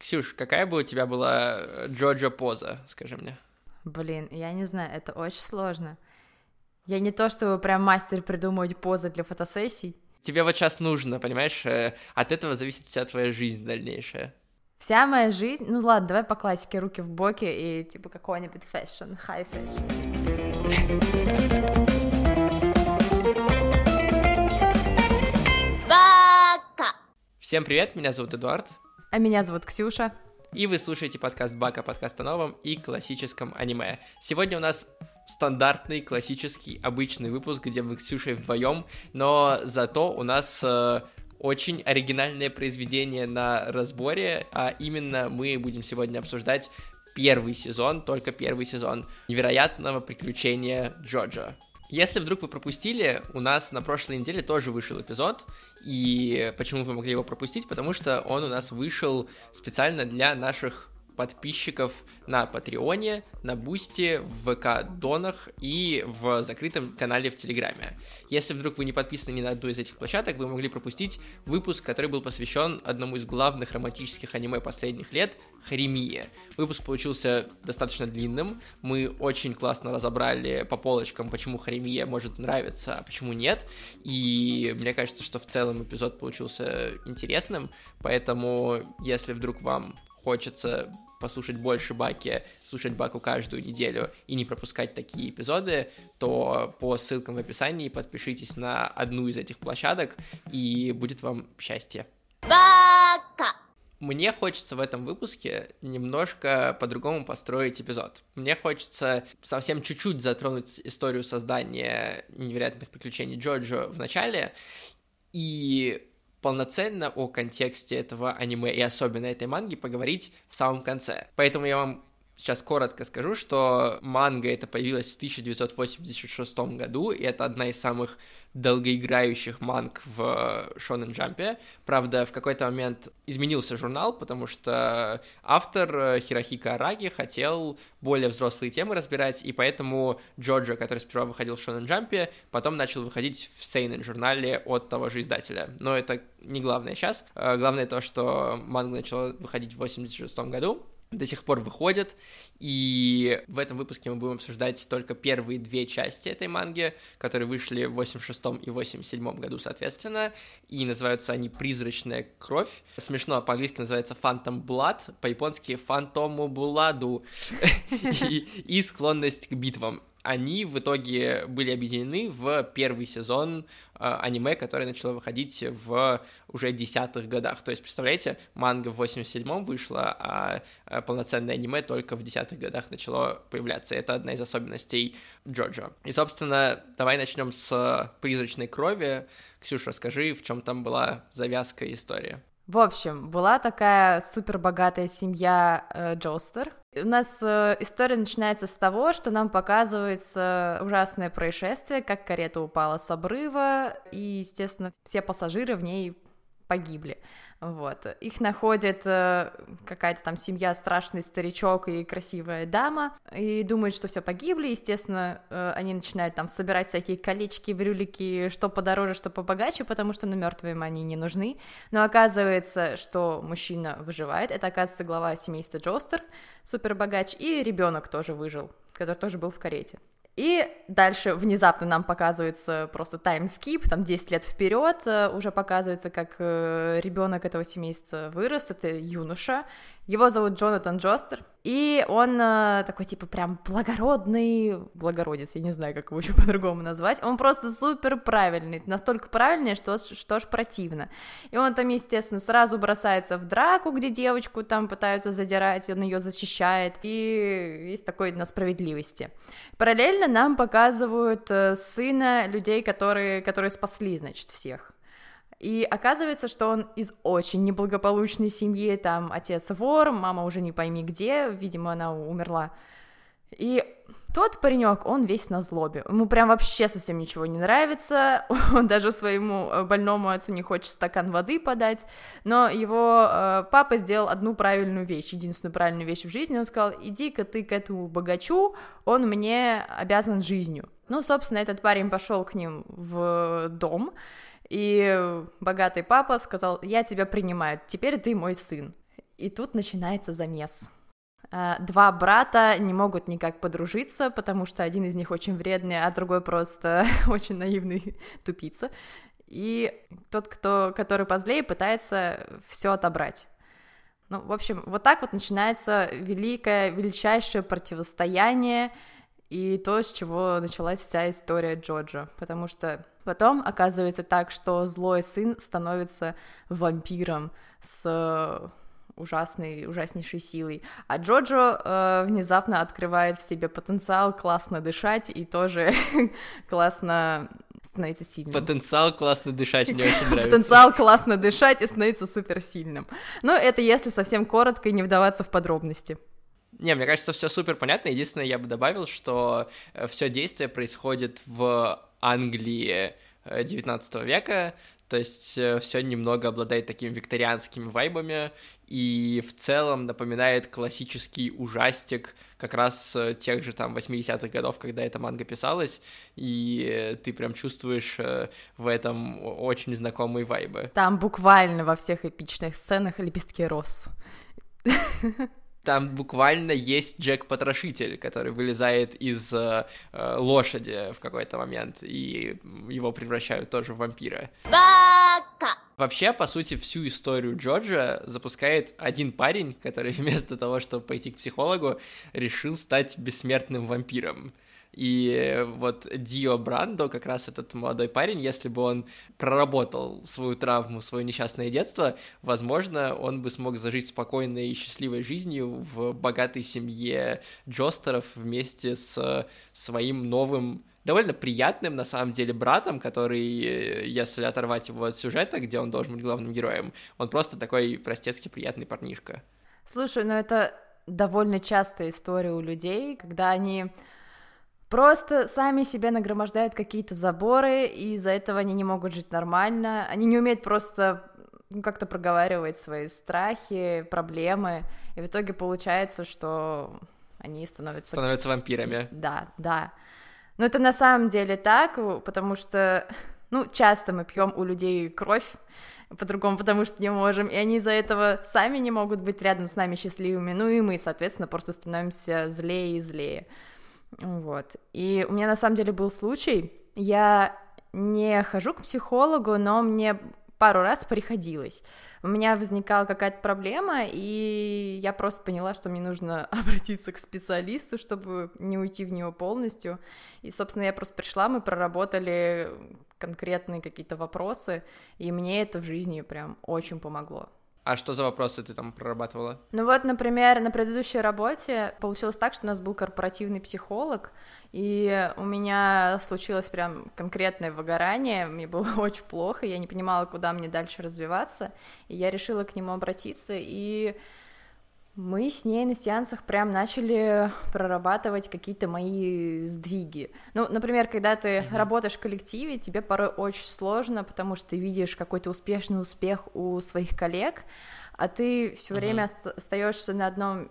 Ксюш, какая бы у тебя была э, Джоджо поза, скажи мне? Блин, я не знаю, это очень сложно. Я не то чтобы прям мастер придумывать позы для фотосессий. Тебе вот сейчас нужно, понимаешь, э, от этого зависит вся твоя жизнь дальнейшая. Вся моя жизнь, ну ладно, давай по классике руки в боки и типа какой-нибудь fashion, high fashion. Всем привет, меня зовут Эдуард. А меня зовут Ксюша. И вы слушаете подкаст Бака, подкаст о новом и классическом аниме. Сегодня у нас стандартный, классический, обычный выпуск, где мы с Ксюшей вдвоем, но зато у нас э, очень оригинальное произведение на разборе, а именно мы будем сегодня обсуждать первый сезон, только первый сезон невероятного приключения Джоджо. Если вдруг вы пропустили, у нас на прошлой неделе тоже вышел эпизод, и почему вы могли его пропустить? Потому что он у нас вышел специально для наших подписчиков на Patreon е, на Boosty, в ВК-донах и в закрытом канале в Телеграме. Если вдруг вы не подписаны ни на одну из этих площадок, вы могли пропустить выпуск, который был посвящен одному из главных романтических аниме последних лет — Хоримия. Выпуск получился достаточно длинным, мы очень классно разобрали по полочкам, почему Хоримия может нравиться, а почему нет, и мне кажется, что в целом эпизод получился интересным, поэтому если вдруг вам хочется послушать больше Баки, слушать Баку каждую неделю и не пропускать такие эпизоды, то по ссылкам в описании подпишитесь на одну из этих площадок, и будет вам счастье. Бака! Мне хочется в этом выпуске немножко по-другому построить эпизод. Мне хочется совсем чуть-чуть затронуть историю создания невероятных приключений Джорджа в начале, и полноценно о контексте этого аниме и особенно этой манги поговорить в самом конце. Поэтому я вам сейчас коротко скажу, что манга это появилась в 1986 году, и это одна из самых долгоиграющих манг в Шонен Джампе. Правда, в какой-то момент изменился журнал, потому что автор э, Хирохика Араги хотел более взрослые темы разбирать, и поэтому Джоджо, который сперва выходил в Шонен Джампе, потом начал выходить в Сейнен журнале от того же издателя. Но это не главное сейчас. Э, главное то, что манга начала выходить в 86 году, до сих пор выходят, и в этом выпуске мы будем обсуждать только первые две части этой манги, которые вышли в 86 и 87 году, соответственно, и называются они «Призрачная кровь». Смешно, по-английски называется «Phantom Blood», по-японски «Фантому Буладу» и «Склонность к битвам» они в итоге были объединены в первый сезон э, аниме, которое начало выходить в уже десятых годах. То есть, представляете, манга в 87-м вышла, а э, полноценное аниме только в десятых годах начало появляться. Это одна из особенностей Джоджо. И, собственно, давай начнем с «Призрачной крови». Ксюша, расскажи, в чем там была завязка и история. В общем, была такая супер богатая семья э, Джостер. У нас э, история начинается с того, что нам показывается ужасное происшествие, как карета упала с обрыва, и, естественно, все пассажиры в ней погибли. Вот. Их находит э, какая-то там семья, страшный старичок и красивая дама, и думают, что все погибли. Естественно, э, они начинают там собирать всякие колечки, брюлики, что подороже, что побогаче, потому что на ну, мертвым они не нужны. Но оказывается, что мужчина выживает. Это, оказывается, глава семейства Джостер, супер богач, и ребенок тоже выжил, который тоже был в карете. И дальше внезапно нам показывается просто таймскип, там 10 лет вперед э, уже показывается, как э, ребенок этого семейства вырос, это юноша, его зовут Джонатан Джостер, и он э, такой, типа, прям благородный, благородец, я не знаю, как его еще по-другому назвать, он просто супер правильный, настолько правильный, что, что ж противно. И он там, естественно, сразу бросается в драку, где девочку там пытаются задирать, он ее защищает, и есть такой на справедливости. Параллельно нам показывают э, сына людей, которые, которые спасли, значит, всех. И оказывается, что он из очень неблагополучной семьи, там отец вор, мама уже не пойми где, видимо, она умерла. И тот паренек, он весь на злобе. Ему прям вообще совсем ничего не нравится. Он даже своему э, больному отцу не хочет стакан воды подать. Но его э, папа сделал одну правильную вещь, единственную правильную вещь в жизни. Он сказал: иди-ка ты к этому богачу, он мне обязан жизнью. Ну, собственно, этот парень пошел к ним в дом и богатый папа сказал, я тебя принимаю, теперь ты мой сын. И тут начинается замес. А, два брата не могут никак подружиться, потому что один из них очень вредный, а другой просто очень наивный тупица. И тот, кто, который позлее, пытается все отобрать. Ну, в общем, вот так вот начинается великое, величайшее противостояние и то, с чего началась вся история Джорджа, потому что потом оказывается так, что злой сын становится вампиром с ужасной, ужаснейшей силой. А Джоджо э, внезапно открывает в себе потенциал классно дышать и тоже классно становиться сильным. Потенциал классно дышать мне очень нравится. Потенциал классно дышать и становиться суперсильным. Но это если совсем коротко и не вдаваться в подробности. Не, мне кажется, все супер понятно. Единственное, я бы добавил, что э, все действие происходит в Англии 19 э, века, то есть э, все немного обладает такими викторианскими вайбами и в целом напоминает классический ужастик как раз тех же там 80-х годов, когда эта манга писалась, и ты прям чувствуешь в этом очень знакомые вайбы. Там буквально во всех эпичных сценах лепестки роз. Там буквально есть Джек-потрошитель, который вылезает из э, э, лошади в какой-то момент, и его превращают тоже в вампира. Бака! Вообще, по сути, всю историю Джорджа запускает один парень, который вместо того, чтобы пойти к психологу, решил стать бессмертным вампиром. И вот Дио Брандо, как раз этот молодой парень, если бы он проработал свою травму, свое несчастное детство, возможно, он бы смог зажить спокойной и счастливой жизнью в богатой семье Джостеров вместе с своим новым довольно приятным, на самом деле, братом, который, если оторвать его от сюжета, где он должен быть главным героем, он просто такой простецкий приятный парнишка. Слушай, ну это довольно частая история у людей, когда они просто сами себе нагромождают какие-то заборы, и из-за этого они не могут жить нормально, они не умеют просто ну, как-то проговаривать свои страхи, проблемы, и в итоге получается, что они становятся... Становятся вампирами. Да, да. Но это на самом деле так, потому что, ну, часто мы пьем у людей кровь, по-другому, потому что не можем, и они из-за этого сами не могут быть рядом с нами счастливыми, ну и мы, соответственно, просто становимся злее и злее. Вот. И у меня на самом деле был случай, я не хожу к психологу, но мне пару раз приходилось. У меня возникала какая-то проблема, и я просто поняла, что мне нужно обратиться к специалисту, чтобы не уйти в него полностью. И, собственно, я просто пришла, мы проработали конкретные какие-то вопросы, и мне это в жизни прям очень помогло. А что за вопросы ты там прорабатывала? Ну вот, например, на предыдущей работе получилось так, что у нас был корпоративный психолог, и у меня случилось прям конкретное выгорание, мне было очень плохо, я не понимала, куда мне дальше развиваться, и я решила к нему обратиться, и мы с ней на сеансах прям начали прорабатывать какие-то мои сдвиги. Ну, например, когда ты mm-hmm. работаешь в коллективе, тебе порой очень сложно, потому что ты видишь какой-то успешный успех у своих коллег, а ты все mm-hmm. время остаешься на одном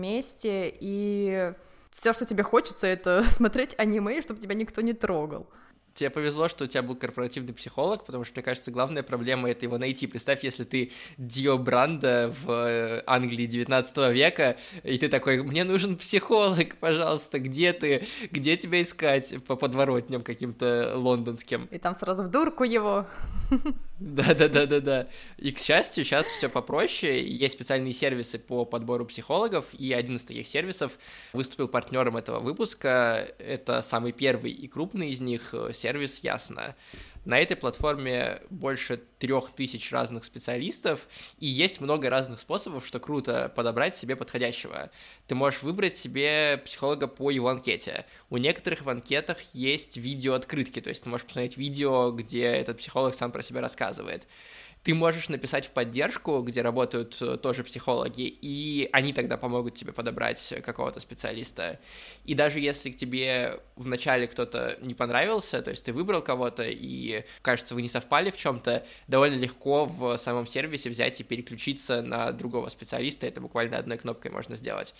месте, и все, что тебе хочется, это смотреть аниме, чтобы тебя никто не трогал. Тебе повезло, что у тебя был корпоративный психолог, потому что, мне кажется, главная проблема — это его найти. Представь, если ты Дио Бранда в э, Англии 19 века, и ты такой, мне нужен психолог, пожалуйста, где ты? Где тебя искать? По подворотням каким-то лондонским. И там сразу в дурку его. Да-да-да-да-да. И, к счастью, сейчас все попроще. Есть специальные сервисы по подбору психологов, и один из таких сервисов выступил партнером этого выпуска. Это самый первый и крупный из них — сервис Ясно. На этой платформе больше трех тысяч разных специалистов, и есть много разных способов, что круто, подобрать себе подходящего. Ты можешь выбрать себе психолога по его анкете. У некоторых в анкетах есть видео-открытки, то есть ты можешь посмотреть видео, где этот психолог сам про себя рассказывает ты можешь написать в поддержку, где работают э, тоже психологи, и они тогда помогут тебе подобрать какого-то специалиста. И даже если к тебе вначале кто-то не понравился, то есть ты выбрал кого-то, и, кажется, вы не совпали в чем-то, довольно легко в самом сервисе взять и переключиться на другого специалиста, это буквально одной кнопкой можно сделать.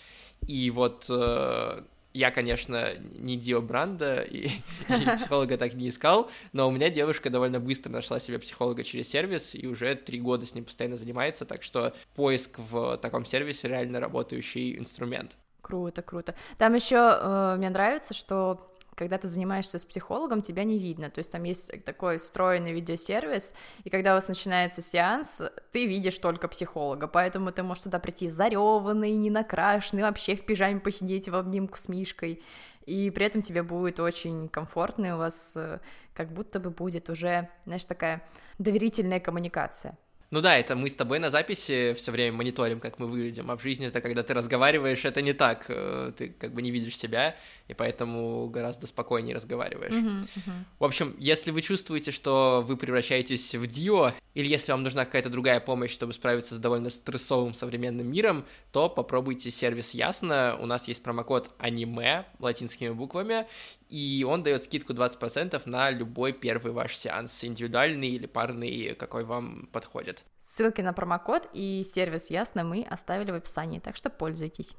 И вот э, я, конечно, не Дио Бранда и, и психолога так не искал, но у меня девушка довольно быстро нашла себе психолога через сервис и уже три года с ним постоянно занимается, так что поиск в таком сервисе реально работающий инструмент. Круто, круто. Там еще э, мне нравится, что когда ты занимаешься с психологом, тебя не видно. То есть там есть такой встроенный видеосервис, и когда у вас начинается сеанс, ты видишь только психолога, поэтому ты можешь туда прийти зареванный, не накрашенный, вообще в пижаме посидеть в обнимку с Мишкой, и при этом тебе будет очень комфортно, и у вас э, как будто бы будет уже, знаешь, такая доверительная коммуникация. Ну да, это мы с тобой на записи все время мониторим, как мы выглядим, а в жизни это когда ты разговариваешь, это не так, э, ты как бы не видишь себя, и поэтому гораздо спокойнее разговариваешь. Uh-huh, uh-huh. В общем, если вы чувствуете, что вы превращаетесь в Дио, или если вам нужна какая-то другая помощь, чтобы справиться с довольно стрессовым современным миром, то попробуйте сервис Ясно, у нас есть промокод аниме латинскими буквами, и он дает скидку 20% на любой первый ваш сеанс, индивидуальный или парный, какой вам подходит. Ссылки на промокод и сервис Ясно мы оставили в описании, так что пользуйтесь.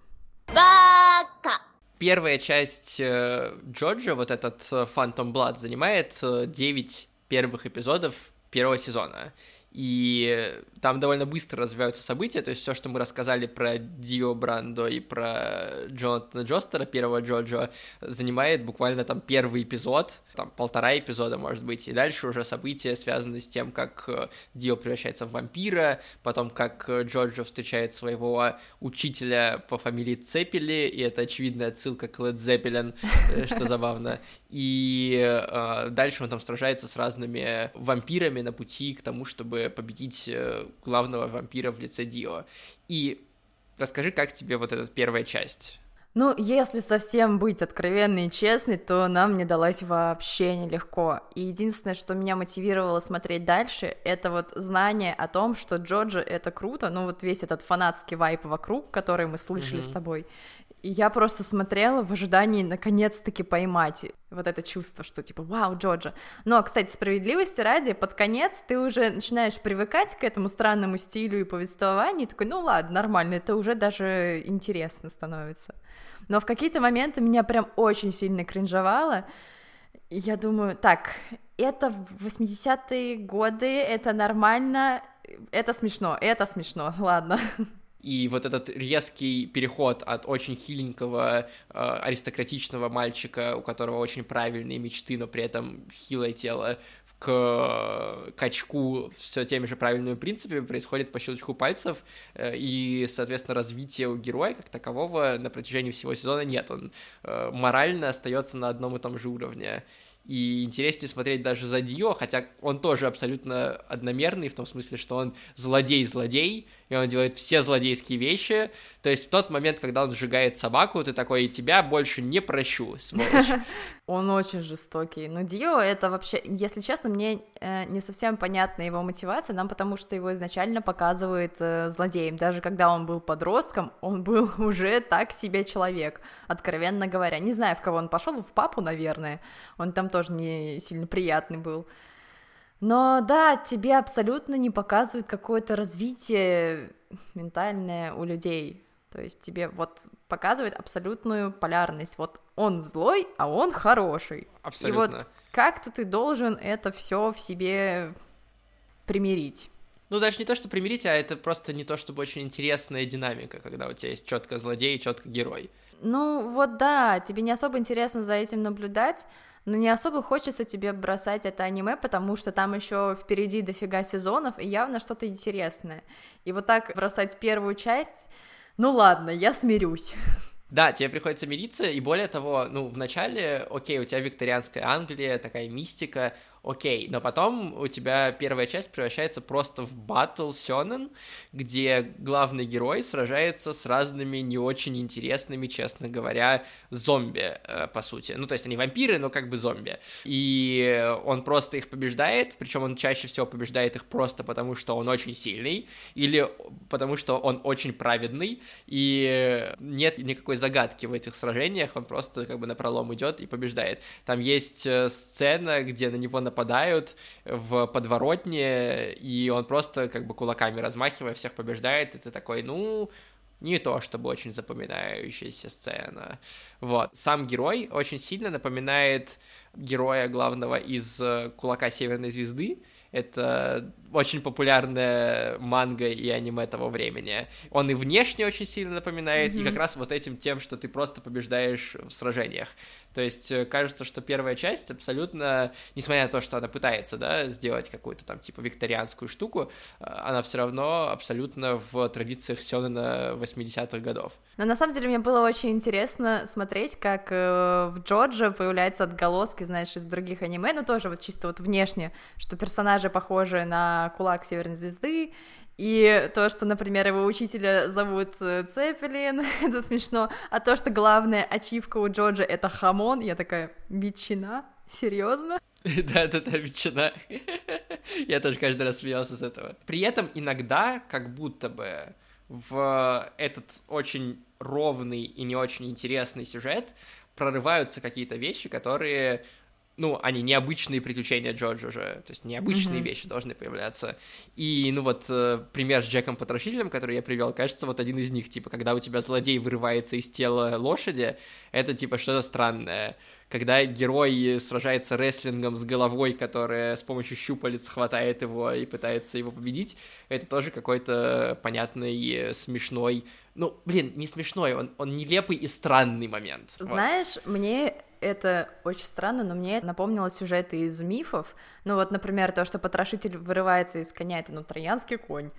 Бака! Первая часть э, Джорджа, вот этот э, Phantom Blood, занимает 9 э, первых эпизодов первого сезона и там довольно быстро развиваются события, то есть все, что мы рассказали про Дио Брандо и про Джонатана Джостера, первого Джоджо, занимает буквально там первый эпизод, там полтора эпизода, может быть, и дальше уже события связаны с тем, как э, Дио превращается в вампира, потом как э, Джоджо встречает своего учителя по фамилии Цепели, и это очевидная отсылка к Лед Зеппелин, э, что забавно, и э, дальше он там сражается с разными вампирами на пути к тому, чтобы победить э, главного вампира в лице Дио. И расскажи, как тебе вот эта первая часть? Ну, если совсем быть откровенной и честной, то нам не далось вообще нелегко. И единственное, что меня мотивировало смотреть дальше, это вот знание о том, что Джоджи это круто, ну вот весь этот фанатский вайп вокруг, который мы слышали mm-hmm. с тобой. Я просто смотрела в ожидании наконец-таки поймать вот это чувство, что типа «Вау, Джоджа!». Но, кстати, справедливости ради, под конец ты уже начинаешь привыкать к этому странному стилю и повествованию, и такой «Ну ладно, нормально, это уже даже интересно становится». Но в какие-то моменты меня прям очень сильно кринжовало, и я думаю, так, это 80-е годы, это нормально, это смешно, это смешно, ладно. И вот этот резкий переход от очень хиленького э, аристократичного мальчика, у которого очень правильные мечты, но при этом хилое тело, к качку все теми же правильными принципами происходит по щелчку пальцев, э, и, соответственно, развития у героя как такового на протяжении всего сезона нет, он э, морально остается на одном и том же уровне. И интереснее смотреть даже за Дио, хотя он тоже абсолютно одномерный, в том смысле, что он злодей-злодей, и он делает все злодейские вещи. То есть в тот момент, когда он сжигает собаку, ты такой, тебя больше не прощу. Он очень жестокий. Но Дио это вообще, если честно, мне э, не совсем понятна его мотивация, нам потому что его изначально показывают э, злодеем. Даже когда он был подростком, он был уже так себе человек, откровенно говоря. Не знаю, в кого он пошел, в папу, наверное. Он там тоже не сильно приятный был. Но да, тебе абсолютно не показывают какое-то развитие ментальное у людей. То есть тебе вот показывает абсолютную полярность. Вот он злой, а он хороший. Абсолютно. И вот как-то ты должен это все в себе примирить. Ну, даже не то, что примирить, а это просто не то, чтобы очень интересная динамика, когда у тебя есть четко злодей и четко герой. Ну, вот да, тебе не особо интересно за этим наблюдать, но не особо хочется тебе бросать это аниме, потому что там еще впереди дофига сезонов, и явно что-то интересное. И вот так бросать первую часть, ну ладно, я смирюсь. Да, тебе приходится мириться, и более того, ну, вначале, окей, у тебя викторианская Англия, такая мистика, окей, но потом у тебя первая часть превращается просто в батл сёнэн, где главный герой сражается с разными не очень интересными, честно говоря, зомби, э, по сути. Ну, то есть они вампиры, но как бы зомби. И он просто их побеждает, причем он чаще всего побеждает их просто потому, что он очень сильный, или потому, что он очень праведный, и нет никакой загадки в этих сражениях, он просто как бы на пролом идет и побеждает. Там есть э, сцена, где на него нападают нападают в подворотне, и он просто как бы кулаками размахивая всех побеждает, и ты такой, ну, не то чтобы очень запоминающаяся сцена. Вот. Сам герой очень сильно напоминает героя главного из «Кулака Северной Звезды», это очень популярная манга и аниме того времени. Он и внешне очень сильно напоминает, mm-hmm. и как раз вот этим тем, что ты просто побеждаешь в сражениях. То есть э, кажется, что первая часть абсолютно, несмотря на то, что она пытается, да, сделать какую-то там типа викторианскую штуку, э, она все равно абсолютно в традициях Сёнэна 80-х годов. Но на самом деле мне было очень интересно смотреть, как э, в Джорджа появляются отголоски, знаешь, из других аниме, ну тоже вот чисто вот внешне, что персонажи похожи на кулак Северной Звезды, и то, что, например, его учителя зовут э, Цепелин, это смешно, а то, что главная ачивка у Джорджа — это хамон, я такая, ветчина? Серьезно? Да-да-да, ветчина. Я тоже каждый раз смеялся с этого. При этом иногда, как будто бы в этот очень ровный и не очень интересный сюжет прорываются какие-то вещи, которые ну, они необычные приключения Джорджа же, то есть необычные mm-hmm. вещи должны появляться. И, ну вот, э, пример с Джеком Потрошителем, который я привел, кажется, вот один из них, типа, когда у тебя злодей вырывается из тела лошади, это, типа, что-то странное. Когда герой сражается рестлингом с головой, которая с помощью щупалец хватает его и пытается его победить, это тоже какой-то понятный, смешной ну, блин, не смешной, он, он нелепый и странный момент. Знаешь, вот. мне это очень странно, но мне это напомнило сюжеты из мифов. Ну вот, например, то, что потрошитель вырывается из коня, это, ну, троянский конь.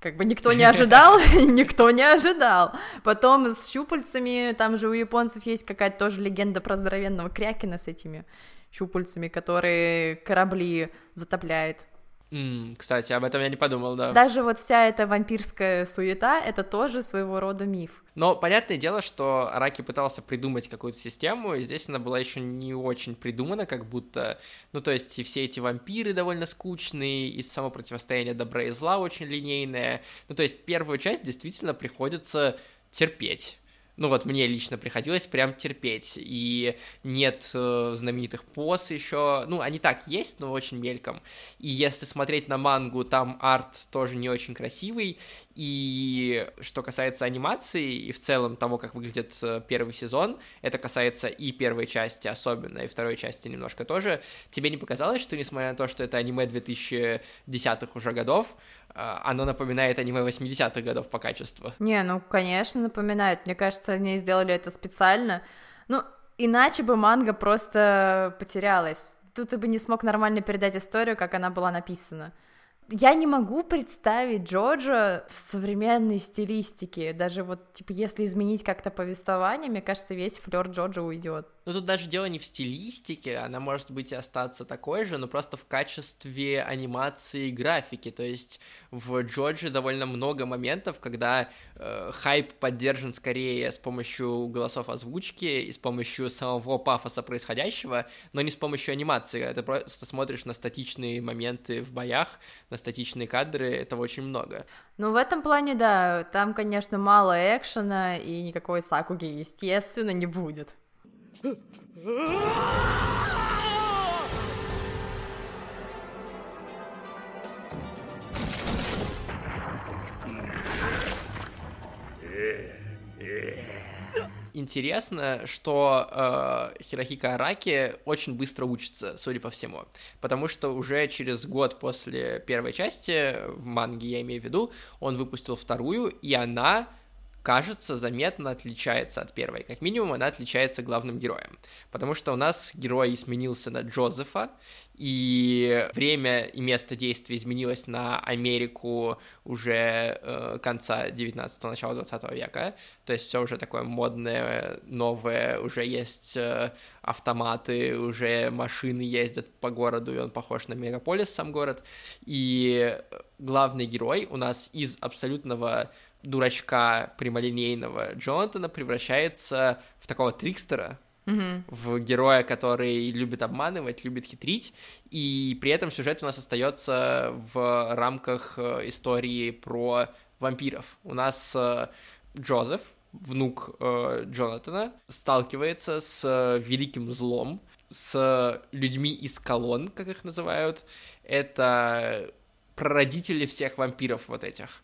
Как бы никто не ожидал, никто не ожидал. Потом с щупальцами, там же у японцев есть какая-то тоже легенда про здоровенного крякина с этими щупальцами, которые корабли затопляет. Mm, кстати, об этом я не подумал, да. Даже вот вся эта вампирская суета — это тоже своего рода миф. Но понятное дело, что Араки пытался придумать какую-то систему, и здесь она была еще не очень придумана, как будто, ну то есть и все эти вампиры довольно скучные, и само противостояние добра и зла очень линейное. Ну то есть первую часть действительно приходится терпеть ну вот мне лично приходилось прям терпеть, и нет э, знаменитых поз еще, ну они так есть, но очень мельком, и если смотреть на мангу, там арт тоже не очень красивый, и что касается анимации и в целом того, как выглядит э, первый сезон, это касается и первой части особенно, и второй части немножко тоже, тебе не показалось, что несмотря на то, что это аниме 2010-х уже годов, оно напоминает аниме 80-х годов по качеству? Не, ну, конечно, напоминает. Мне кажется, они сделали это специально. Ну, иначе бы манга просто потерялась. Тут ты бы не смог нормально передать историю, как она была написана я не могу представить Джорджа в современной стилистике. Даже вот, типа, если изменить как-то повествование, мне кажется, весь флер Джорджа уйдет. Ну, тут даже дело не в стилистике, она может быть и остаться такой же, но просто в качестве анимации и графики. То есть в Джорджи довольно много моментов, когда э, хайп поддержан скорее с помощью голосов озвучки и с помощью самого пафоса происходящего, но не с помощью анимации. Ты просто смотришь на статичные моменты в боях, на статичные кадры, этого очень много. Ну, в этом плане, да, там, конечно, мало экшена, и никакой сакуги, естественно, не будет. Интересно, что э, Хирохика Араки очень быстро учится, судя по всему, потому что уже через год после первой части, в манге я имею в виду, он выпустил вторую, и она кажется, заметно отличается от первой. Как минимум, она отличается главным героем. Потому что у нас герой сменился на Джозефа, и время и место действия изменилось на Америку уже э, конца 19-го, начала 20 века. То есть все уже такое модное, новое, уже есть э, автоматы, уже машины ездят по городу, и он похож на мегаполис, сам город. И главный герой у нас из абсолютного дурачка прямолинейного Джонатана превращается в такого трикстера, mm-hmm. в героя, который любит обманывать, любит хитрить, и при этом сюжет у нас остается в рамках э, истории про вампиров. У нас э, Джозеф, внук э, Джонатана, сталкивается с великим злом, с людьми из колонн, как их называют. Это прародители всех вампиров вот этих.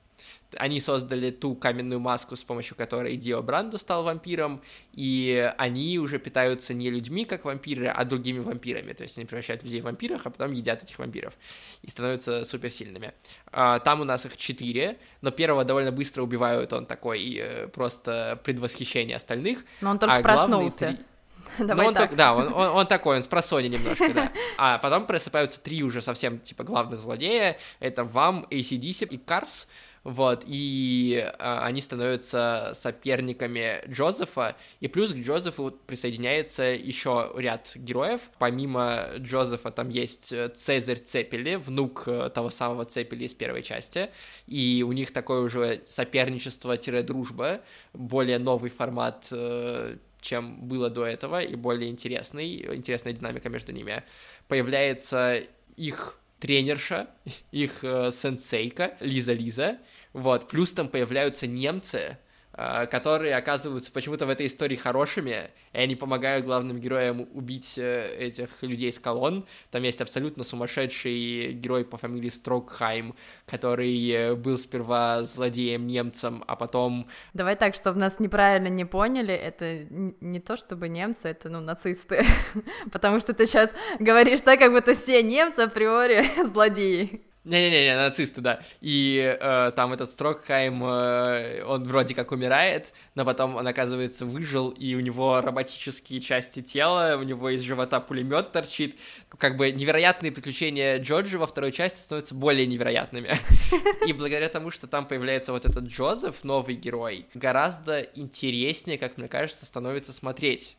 Они создали ту каменную маску, с помощью которой Дио Брандо стал вампиром, и они уже питаются не людьми, как вампиры, а другими вампирами. То есть они превращают людей в вампиров, а потом едят этих вампиров и становятся суперсильными. А, там у нас их четыре, но первого довольно быстро убивают, он такой э, просто предвосхищение остальных. Но он только а проснулся. Три... Давай он так. так. Да, он, он, он такой, он с просони немножко, да. А потом просыпаются три уже совсем, типа, главных злодея. Это Вам, ACDC и Карс. Вот, и а, они становятся соперниками Джозефа, и плюс к Джозефу присоединяется еще ряд героев. Помимо Джозефа там есть Цезарь Цепели, внук э, того самого Цепели из первой части, и у них такое уже соперничество-дружба, более новый формат э, чем было до этого, и более интересный, интересная динамика между ними. Появляется их тренерша, их э, сенсейка Лиза Лиза, вот, плюс там появляются немцы, а, которые оказываются почему-то в этой истории хорошими, и они помогают главным героям убить э, этих людей с колонн. Там есть абсолютно сумасшедший герой по фамилии Строкхайм, который э, был сперва злодеем-немцем, а потом... Давай так, чтобы нас неправильно не поняли, это не то чтобы немцы, это, ну, нацисты, потому что ты сейчас говоришь так, как будто все немцы априори злодеи. Не-не-не, нацисты, да. И э, там этот Строкхайм, э, он вроде как умирает, но потом он, оказывается, выжил, и у него роботические части тела, у него из живота пулемет торчит. Как бы невероятные приключения Джорджа во второй части становятся более невероятными. И благодаря тому, что там появляется вот этот Джозеф, новый герой, гораздо интереснее, как мне кажется, становится смотреть.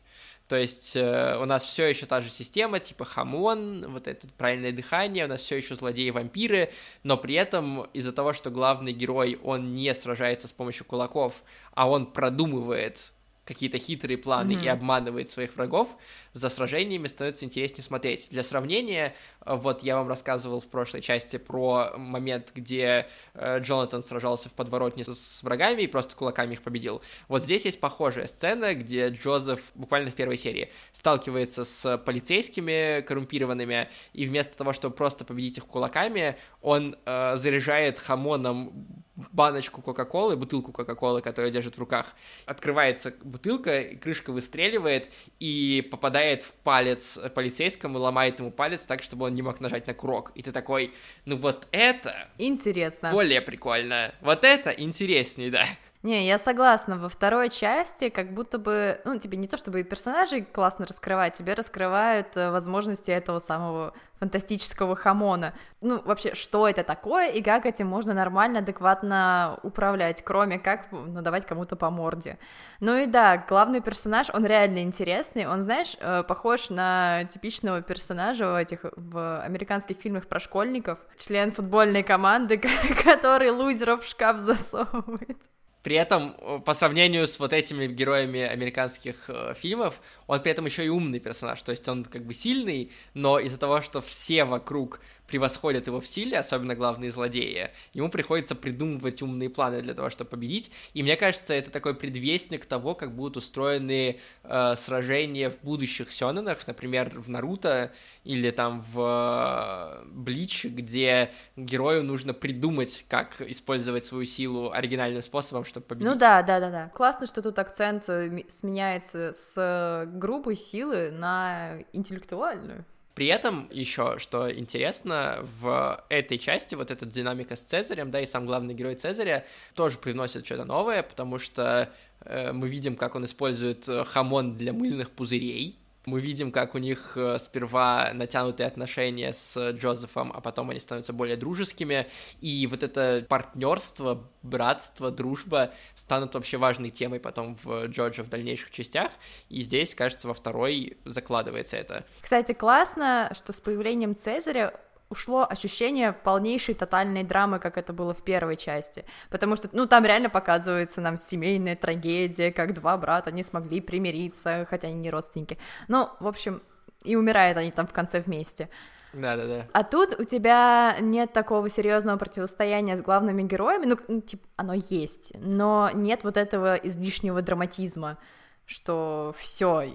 То есть э, у нас все еще та же система, типа хамон, вот это правильное дыхание, у нас все еще злодеи-вампиры, но при этом из-за того, что главный герой, он не сражается с помощью кулаков, а он продумывает какие-то хитрые планы mm-hmm. и обманывает своих врагов, за сражениями становится интереснее смотреть. Для сравнения, э, вот я вам рассказывал в прошлой части про момент, где э, Джонатан сражался в подворотне с, с врагами и просто кулаками их победил. Вот здесь есть похожая сцена, где Джозеф буквально в первой серии сталкивается с полицейскими коррумпированными, и вместо того, чтобы просто победить их кулаками, он э, заряжает хамоном баночку Кока-Колы, бутылку Кока-Колы, которую держит в руках. Открывается бутылка, крышка выстреливает и попадает в палец полицейскому, ломает ему палец так, чтобы он не мог нажать на курок. И ты такой, ну вот это... Интересно. Более прикольно. Вот это интереснее, да. Не, я согласна. Во второй части как будто бы, ну, тебе не то чтобы персонажей классно раскрывать, тебе раскрывают э, возможности этого самого фантастического хамона. Ну, вообще, что это такое и как этим можно нормально, адекватно управлять, кроме как надавать кому-то по морде. Ну и да, главный персонаж, он реально интересный, он, знаешь, э, похож на типичного персонажа в этих в американских фильмах про школьников, член футбольной команды, который лузеров в шкаф засовывает. При этом, э, по сравнению с вот этими героями американских э, фильмов, он при этом еще и умный персонаж. То есть он как бы сильный, но из-за того, что все вокруг превосходят его в силе, особенно главные злодеи, ему приходится придумывать умные планы для того, чтобы победить. И мне кажется, это такой предвестник того, как будут устроены э, сражения в будущих сёнэнах, например, в Наруто или там в э, Блич, где герою нужно придумать, как использовать свою силу оригинальным способом, чтобы победить. Ну да, да, да, да. Классно, что тут акцент э, сменяется с грубой силы на интеллектуальную. При этом еще, что интересно, в этой части вот эта динамика с Цезарем, да, и сам главный герой Цезаря тоже привносит что-то новое, потому что э, мы видим, как он использует э, хамон для мыльных пузырей, мы видим, как у них э, сперва натянутые отношения с Джозефом, а потом они становятся более дружескими, и вот это партнерство, братство, дружба станут вообще важной темой потом в Джорджа в дальнейших частях, и здесь, кажется, во второй закладывается это. Кстати, классно, что с появлением Цезаря ушло ощущение полнейшей тотальной драмы, как это было в первой части, потому что, ну, там реально показывается нам семейная трагедия, как два брата не смогли примириться, хотя они не родственники, ну, в общем, и умирают они там в конце вместе. Да, да, да. А тут у тебя нет такого серьезного противостояния с главными героями, ну, типа, оно есть, но нет вот этого излишнего драматизма, что все,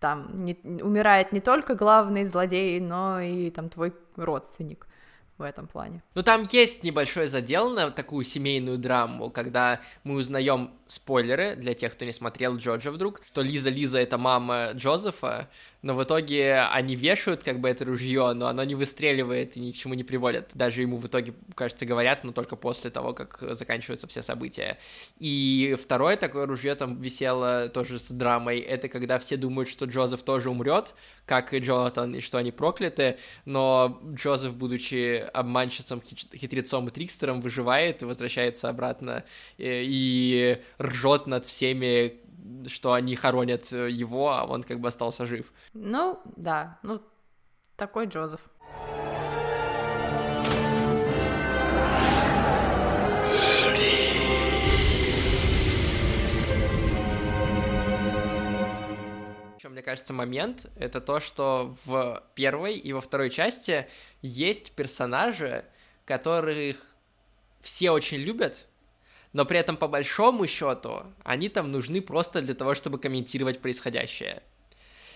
там не, умирает не только главный злодей, но и там твой родственник. в этом плане. Ну, там есть небольшой задел на такую семейную драму, когда мы узнаем спойлеры для тех, кто не смотрел Джорджа вдруг, что Лиза Лиза это мама Джозефа, но в итоге они вешают как бы это ружье, но оно не выстреливает и ни к чему не приводит. Даже ему в итоге, кажется, говорят, но только после того, как заканчиваются все события. И второе такое ружье там висело тоже с драмой, это когда все думают, что Джозеф тоже умрет, как и Джонатан, и что они прокляты, но Джозеф, будучи обманщицем, хитрецом и трикстером, выживает и возвращается обратно и, и ржет над всеми, что они хоронят э, его, а он как бы остался жив. Ну, да, ну, такой Джозеф. Еще, мне кажется, момент — это то, что в первой и во второй части есть персонажи, которых все очень любят, но при этом по большому счету они там нужны просто для того, чтобы комментировать происходящее.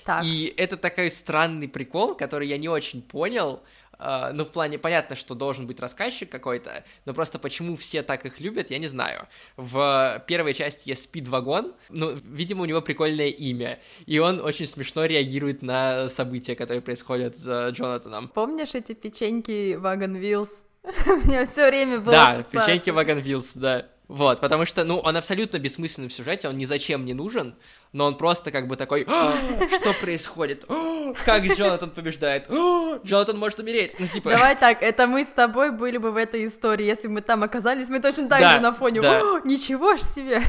Так. И это такой странный прикол, который я не очень понял. Uh, ну, в плане, понятно, что должен быть рассказчик какой-то, но просто почему все так их любят, я не знаю. В первой части есть Спидвагон, ну, видимо, у него прикольное имя, и он очень смешно реагирует на события, которые происходят с Джонатаном. Помнишь эти печеньки Вагон Вилс? У меня все время было Да, печеньки Вагон Вилс, да. Вот, потому что, ну, он абсолютно бессмысленный в сюжете, он ни зачем не нужен, но он просто как бы такой, «А, что происходит? А, как Джонатан побеждает? А, Джонатан может умереть. Ну, типа... Давай так, это мы с тобой были бы в этой истории, если бы мы там оказались, мы точно так да, же на фоне, да. ничего ж себе.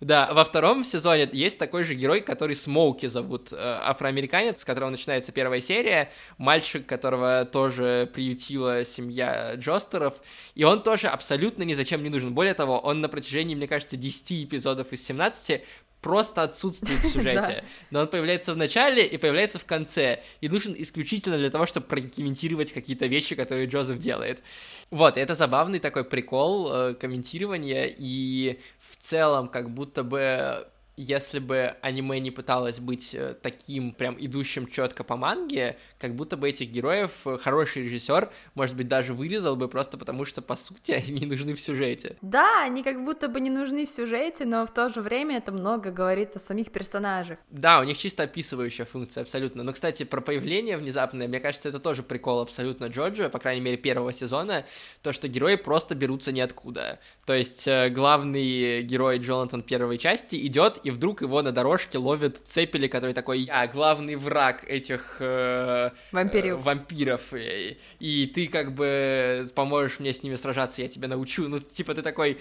Да, во втором сезоне есть такой же герой, который Смоуки зовут, э, афроамериканец, с которого начинается первая серия, мальчик, которого тоже приютила семья Джостеров, и он тоже абсолютно ни зачем не нужен. Более того, он на протяжении, мне кажется, 10 эпизодов из 17 просто отсутствует в сюжете. Но он появляется в начале и появляется в конце. И нужен исключительно для того, чтобы прокомментировать какие-то вещи, которые Джозеф делает. Вот, это забавный такой прикол э, комментирования, и в целом как будто бы если бы аниме не пыталось быть э, таким прям идущим четко по манге, как будто бы этих героев э, хороший режиссер, может быть, даже вырезал бы просто потому, что по сути они не нужны в сюжете. Да, они как будто бы не нужны в сюжете, но в то же время это много говорит о самих персонажах. Да, у них чисто описывающая функция, абсолютно. Но, кстати, про появление внезапное, мне кажется, это тоже прикол абсолютно Джоджо, по крайней мере, первого сезона, то, что герои просто берутся ниоткуда. То есть э, главный герой Джонатан первой части идет и вдруг его на дорожке ловит Цепели, который такой, я главный враг этих э, вампиров. Э, вампиров, и, и ты как бы поможешь мне с ними сражаться, я тебя научу. Ну, типа, ты такой,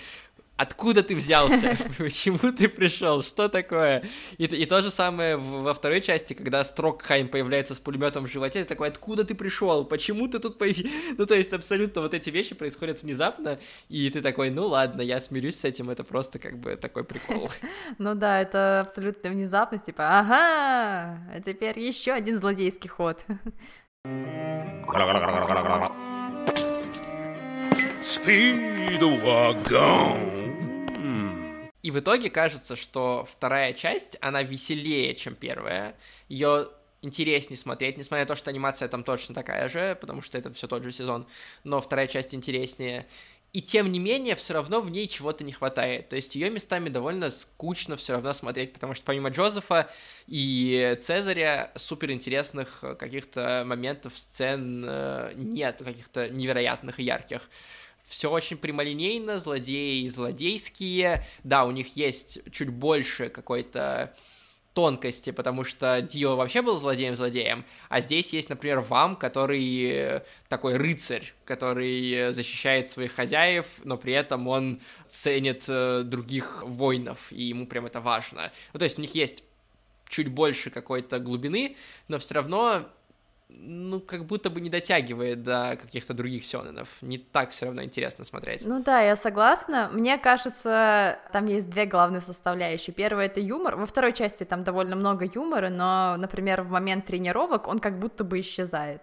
откуда ты взялся, почему ты пришел, что такое? И, и то же самое во второй части, когда Строкхайм появляется с пулеметом в животе, ты такой, откуда ты пришел, почему ты тут появился? Ну, то есть абсолютно вот эти вещи происходят внезапно, и ты такой, ну ладно, я смирюсь с этим, это просто как бы такой прикол. Ну да, это абсолютно внезапность, типа, ага, а теперь еще один злодейский ход. Speedwagon. И в итоге кажется, что вторая часть, она веселее, чем первая. Ее интереснее смотреть, несмотря на то, что анимация там точно такая же, потому что это все тот же сезон, но вторая часть интереснее. И тем не менее, все равно в ней чего-то не хватает. То есть ее местами довольно скучно все равно смотреть, потому что помимо Джозефа и Цезаря суперинтересных каких-то моментов, сцен э, нет, каких-то невероятных и ярких все очень прямолинейно, злодеи злодейские, да, у них есть чуть больше какой-то тонкости, потому что Дио вообще был злодеем-злодеем, а здесь есть, например, Вам, который такой рыцарь, который защищает своих хозяев, но при этом он ценит э, других воинов, и ему прям это важно. Ну, то есть у них есть чуть больше какой-то глубины, но все равно ну, как будто бы не дотягивает до каких-то других сёнэнов. Не так все равно интересно смотреть. Ну да, я согласна. Мне кажется, там есть две главные составляющие. Первая — это юмор. Во второй части там довольно много юмора, но, например, в момент тренировок он как будто бы исчезает.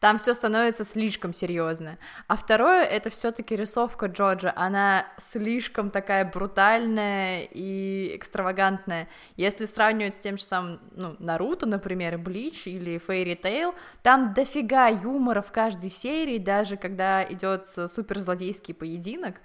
Там все становится слишком серьезно. А второе это все-таки рисовка Джорджа. Она слишком такая брутальная и экстравагантная. Если сравнивать с тем же самым, ну, Наруто, например, Блич или Фейри Тейл, там дофига юмора в каждой серии, даже когда идет суперзлодейский поединок.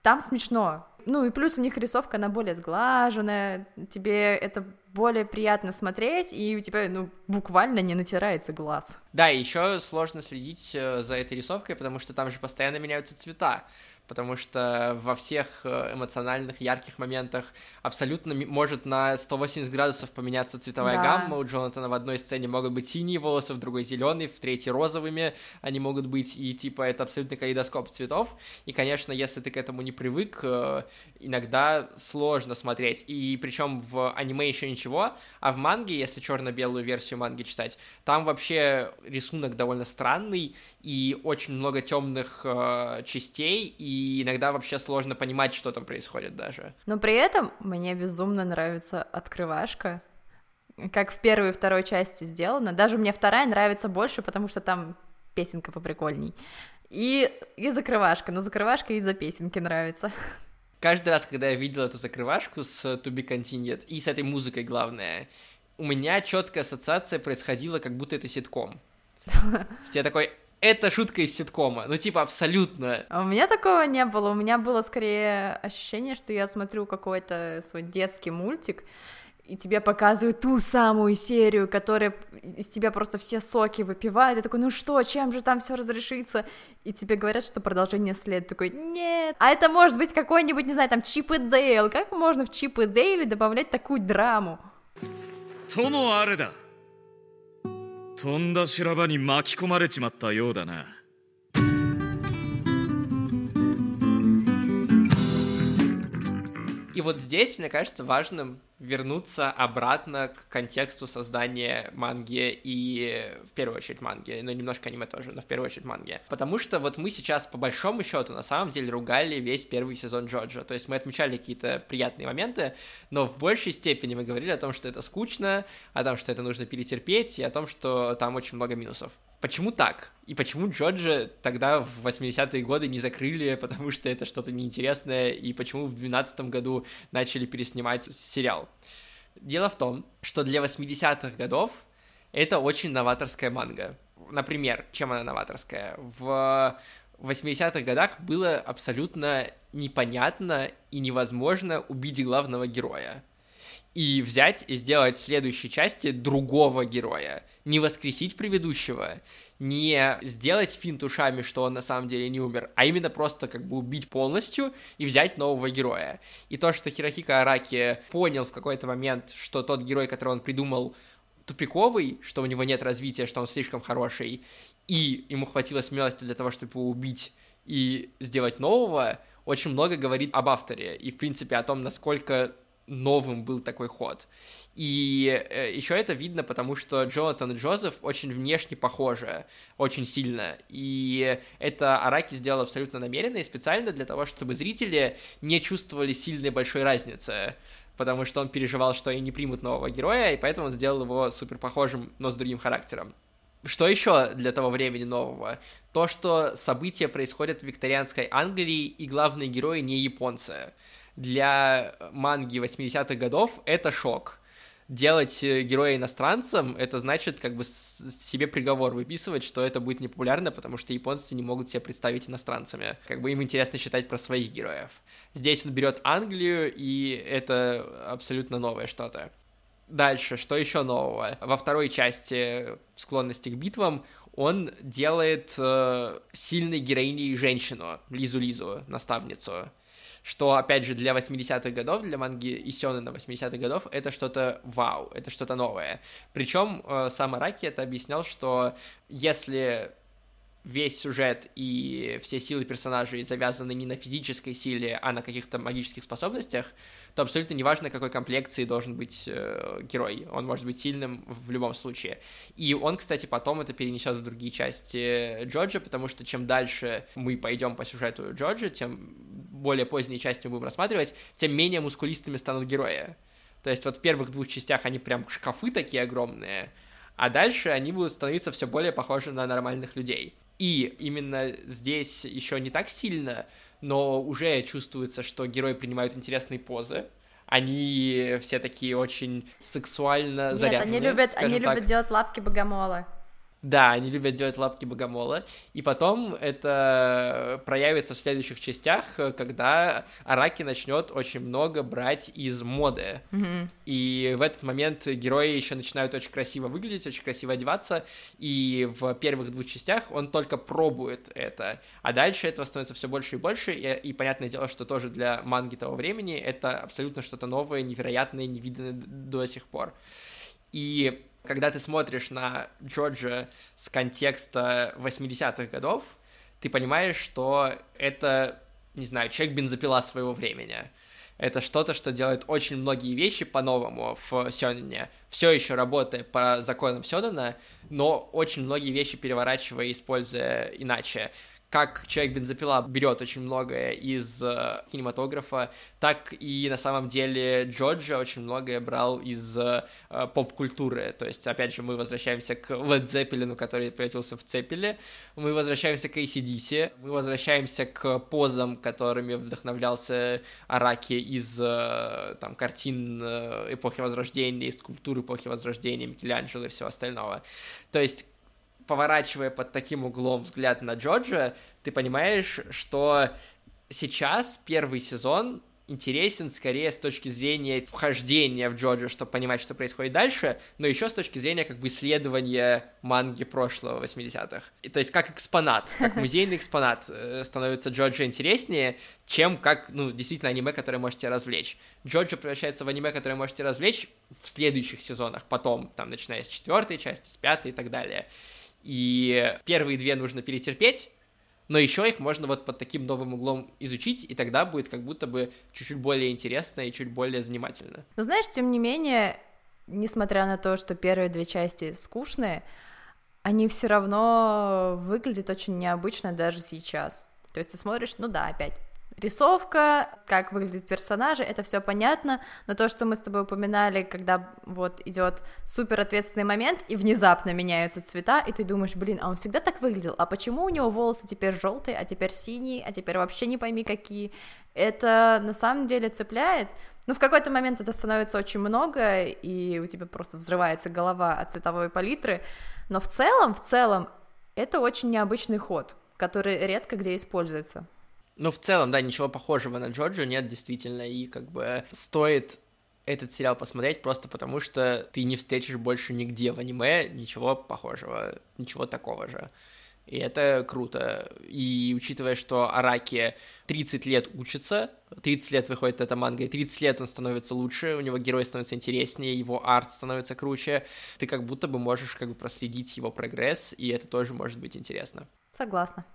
Там смешно. Ну и плюс у них рисовка, она более сглаженная, тебе это более приятно смотреть, и у тебя, ну, буквально не натирается глаз. Да, еще сложно следить э, за этой рисовкой, потому что там же постоянно меняются цвета потому что во всех э, эмоциональных, ярких моментах абсолютно может на 180 градусов поменяться цветовая да. гамма. У Джонатана в одной сцене могут быть синие волосы, в другой зеленые, в третьей розовыми они могут быть, и типа это абсолютно калейдоскоп цветов. И, конечно, если ты к этому не привык, э, иногда сложно смотреть. И причем в аниме еще ничего, а в манге, если черно-белую версию манги читать, там вообще рисунок довольно странный, и очень много темных э, частей, и иногда вообще сложно понимать, что там происходит даже. Но при этом мне безумно нравится открывашка, как в первой и второй части сделано. Даже мне вторая нравится больше, потому что там песенка поприкольней. И, и закрывашка, но закрывашка из-за песенки нравится. Каждый раз, когда я видел эту закрывашку с To Be Continued, и с этой музыкой, главное, у меня четкая ассоциация происходила, как будто это ситком. Я такой, это шутка из ситкома. Ну, типа, абсолютно. А у меня такого не было. У меня было скорее ощущение, что я смотрю какой-то свой детский мультик, и тебе показывают ту самую серию, которая из тебя просто все соки выпивает, и такой, ну что, чем же там все разрешится? И тебе говорят, что продолжение следует. Такой, нет. А это может быть какой-нибудь, не знаю, там Чип и Дейл. Как можно в Чип и Дейле добавлять такую драму? ともあれだ とんだ修羅場に巻き込まれちまったようだな。И вот здесь, мне кажется, важным вернуться обратно к контексту создания манги и в первую очередь манги, ну немножко аниме тоже, но в первую очередь манги. Потому что вот мы сейчас по большому счету на самом деле ругали весь первый сезон Джоджо, то есть мы отмечали какие-то приятные моменты, но в большей степени мы говорили о том, что это скучно, о том, что это нужно перетерпеть и о том, что там очень много минусов. Почему так? И почему Джорджа тогда в 80-е годы не закрыли, потому что это что-то неинтересное, и почему в 2012 году начали переснимать сериал? Дело в том, что для 80-х годов это очень новаторская манга. Например, чем она новаторская? В 80-х годах было абсолютно непонятно и невозможно убить главного героя и взять и сделать в следующей части другого героя. Не воскресить предыдущего, не сделать финт ушами, что он на самом деле не умер, а именно просто как бы убить полностью и взять нового героя. И то, что Хирохика Араки понял в какой-то момент, что тот герой, который он придумал, тупиковый, что у него нет развития, что он слишком хороший, и ему хватило смелости для того, чтобы его убить и сделать нового, очень много говорит об авторе и, в принципе, о том, насколько новым был такой ход. И э, еще это видно, потому что Джонатан и Джозеф очень внешне похожи, очень сильно. И это Араки сделал абсолютно намеренно и специально для того, чтобы зрители не чувствовали сильной большой разницы потому что он переживал, что они не примут нового героя, и поэтому он сделал его супер похожим, но с другим характером. Что еще для того времени нового? То, что события происходят в викторианской Англии, и главные герои не японцы для манги 80-х годов это шок. Делать э, героя иностранцем, это значит как бы себе приговор выписывать, что это будет непопулярно, потому что японцы не могут себя представить иностранцами. Как бы им интересно считать про своих героев. Здесь он берет Англию, и это абсолютно новое что-то. Дальше, что еще нового? Во второй части склонности к битвам он делает э, сильной героиней женщину, Лизу-Лизу, наставницу что, опять же, для 80-х годов, для манги и сёны на 80-х годов, это что-то вау, это что-то новое. Причем э, сам Араки это объяснял, что если весь сюжет и все силы персонажей завязаны не на физической силе, а на каких-то магических способностях, то абсолютно неважно, какой комплекции должен быть э, герой. Он может быть сильным в любом случае. И он, кстати, потом это перенесет в другие части Джорджа, потому что чем дальше мы пойдем по сюжету Джорджа, тем более поздние части мы будем рассматривать, тем менее мускулистыми станут герои. То есть вот в первых двух частях они прям шкафы такие огромные, а дальше они будут становиться все более похожи на нормальных людей. И именно здесь еще не так сильно, но уже чувствуется, что герои принимают интересные позы, они все такие очень сексуально заряженные. Нет, они любят, они так. любят делать лапки богомола. Да, они любят делать лапки богомола. И потом это проявится в следующих частях, когда Араки начнет очень много брать из моды. Mm-hmm. И в этот момент герои еще начинают очень красиво выглядеть, очень красиво одеваться. И в первых двух частях он только пробует это. А дальше этого становится все больше и больше. И, и понятное дело, что тоже для манги того времени это абсолютно что-то новое, невероятное, невиданное до сих пор. И когда ты смотришь на Джорджа с контекста 80-х годов, ты понимаешь, что это, не знаю, человек бензопила своего времени. Это что-то, что делает очень многие вещи по-новому в Сёнэне, все еще работая по законам Сёнэна, но очень многие вещи переворачивая, используя иначе как человек-бензопила берет очень многое из э, кинематографа, так и на самом деле Джорджа очень многое брал из э, поп-культуры. То есть, опять же, мы возвращаемся к Led Zeppelin, который превратился в Цепеле, мы возвращаемся к ACDC, мы возвращаемся к позам, которыми вдохновлялся Араки из э, там, картин э, эпохи Возрождения, из скульптуры эпохи Возрождения, Микеланджело и всего остального. То есть поворачивая под таким углом взгляд на Джорджа, ты понимаешь, что сейчас первый сезон интересен скорее с точки зрения вхождения в Джорджа, чтобы понимать, что происходит дальше, но еще с точки зрения как бы исследования манги прошлого 80-х. И, то есть как экспонат, как музейный экспонат э, становится Джорджа интереснее, чем как, ну, действительно аниме, которое можете развлечь. Джорджа превращается в аниме, которое можете развлечь в следующих сезонах, потом, там, начиная с четвертой части, с пятой и так далее и первые две нужно перетерпеть, но еще их можно вот под таким новым углом изучить, и тогда будет как будто бы чуть-чуть более интересно и чуть более занимательно. Но знаешь, тем не менее, несмотря на то, что первые две части скучные, они все равно выглядят очень необычно даже сейчас. То есть ты смотришь, ну да, опять рисовка, как выглядят персонажи, это все понятно, но то, что мы с тобой упоминали, когда вот идет супер ответственный момент и внезапно меняются цвета, и ты думаешь, блин, а он всегда так выглядел, а почему у него волосы теперь желтые, а теперь синие, а теперь вообще не пойми какие, это на самом деле цепляет, ну, в какой-то момент это становится очень много, и у тебя просто взрывается голова от цветовой палитры, но в целом, в целом, это очень необычный ход, который редко где используется. Ну, в целом, да, ничего похожего на Джорджу нет, действительно, и как бы стоит этот сериал посмотреть просто потому, что ты не встретишь больше нигде в аниме ничего похожего, ничего такого же. И это круто. И учитывая, что Араки 30 лет учится, 30 лет выходит эта манга, и 30 лет он становится лучше, у него герой становится интереснее, его арт становится круче, ты как будто бы можешь как бы проследить его прогресс, и это тоже может быть интересно. Согласна.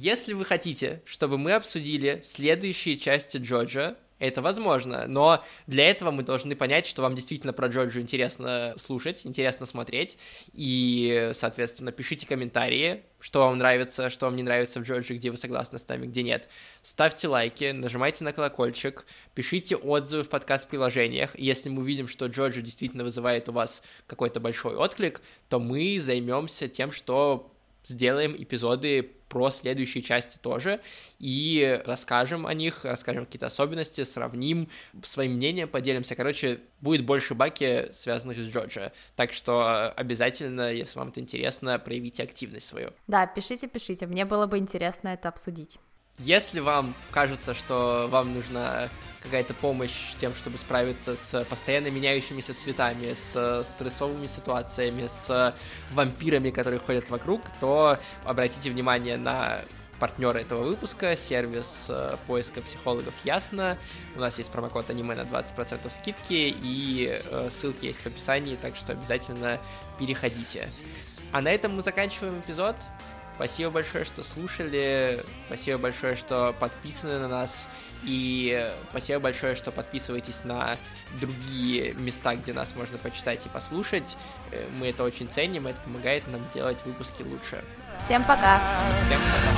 Если вы хотите, чтобы мы обсудили следующие части Джорджа, это возможно, но для этого мы должны понять, что вам действительно про Джорджу интересно слушать, интересно смотреть, и, соответственно, пишите комментарии, что вам нравится, что вам не нравится в Джорджи, где вы согласны с нами, где нет. Ставьте лайки, нажимайте на колокольчик, пишите отзывы в подкаст-приложениях. Если мы увидим, что Джорджи действительно вызывает у вас какой-то большой отклик, то мы займемся тем, что сделаем эпизоды про следующие части тоже и расскажем о них, расскажем какие-то особенности, сравним своим мнением, поделимся. Короче, будет больше баки, связанных с Джорджа. Так что обязательно, если вам это интересно, проявите активность свою. Да, пишите, пишите. Мне было бы интересно это обсудить. Если вам кажется, что вам нужна какая-то помощь тем, чтобы справиться с постоянно меняющимися цветами, с стрессовыми ситуациями, с вампирами, которые ходят вокруг, то обратите внимание на партнера этого выпуска, сервис э, поиска психологов Ясно. У нас есть промокод аниме на 20% скидки, и э, ссылки есть в описании, так что обязательно переходите. А на этом мы заканчиваем эпизод. Спасибо большое, что слушали. Спасибо большое, что подписаны на нас. И спасибо большое, что подписываетесь на другие места, где нас можно почитать и послушать. Э, мы это очень ценим, это помогает нам делать выпуски лучше. Всем пока! Всем пока!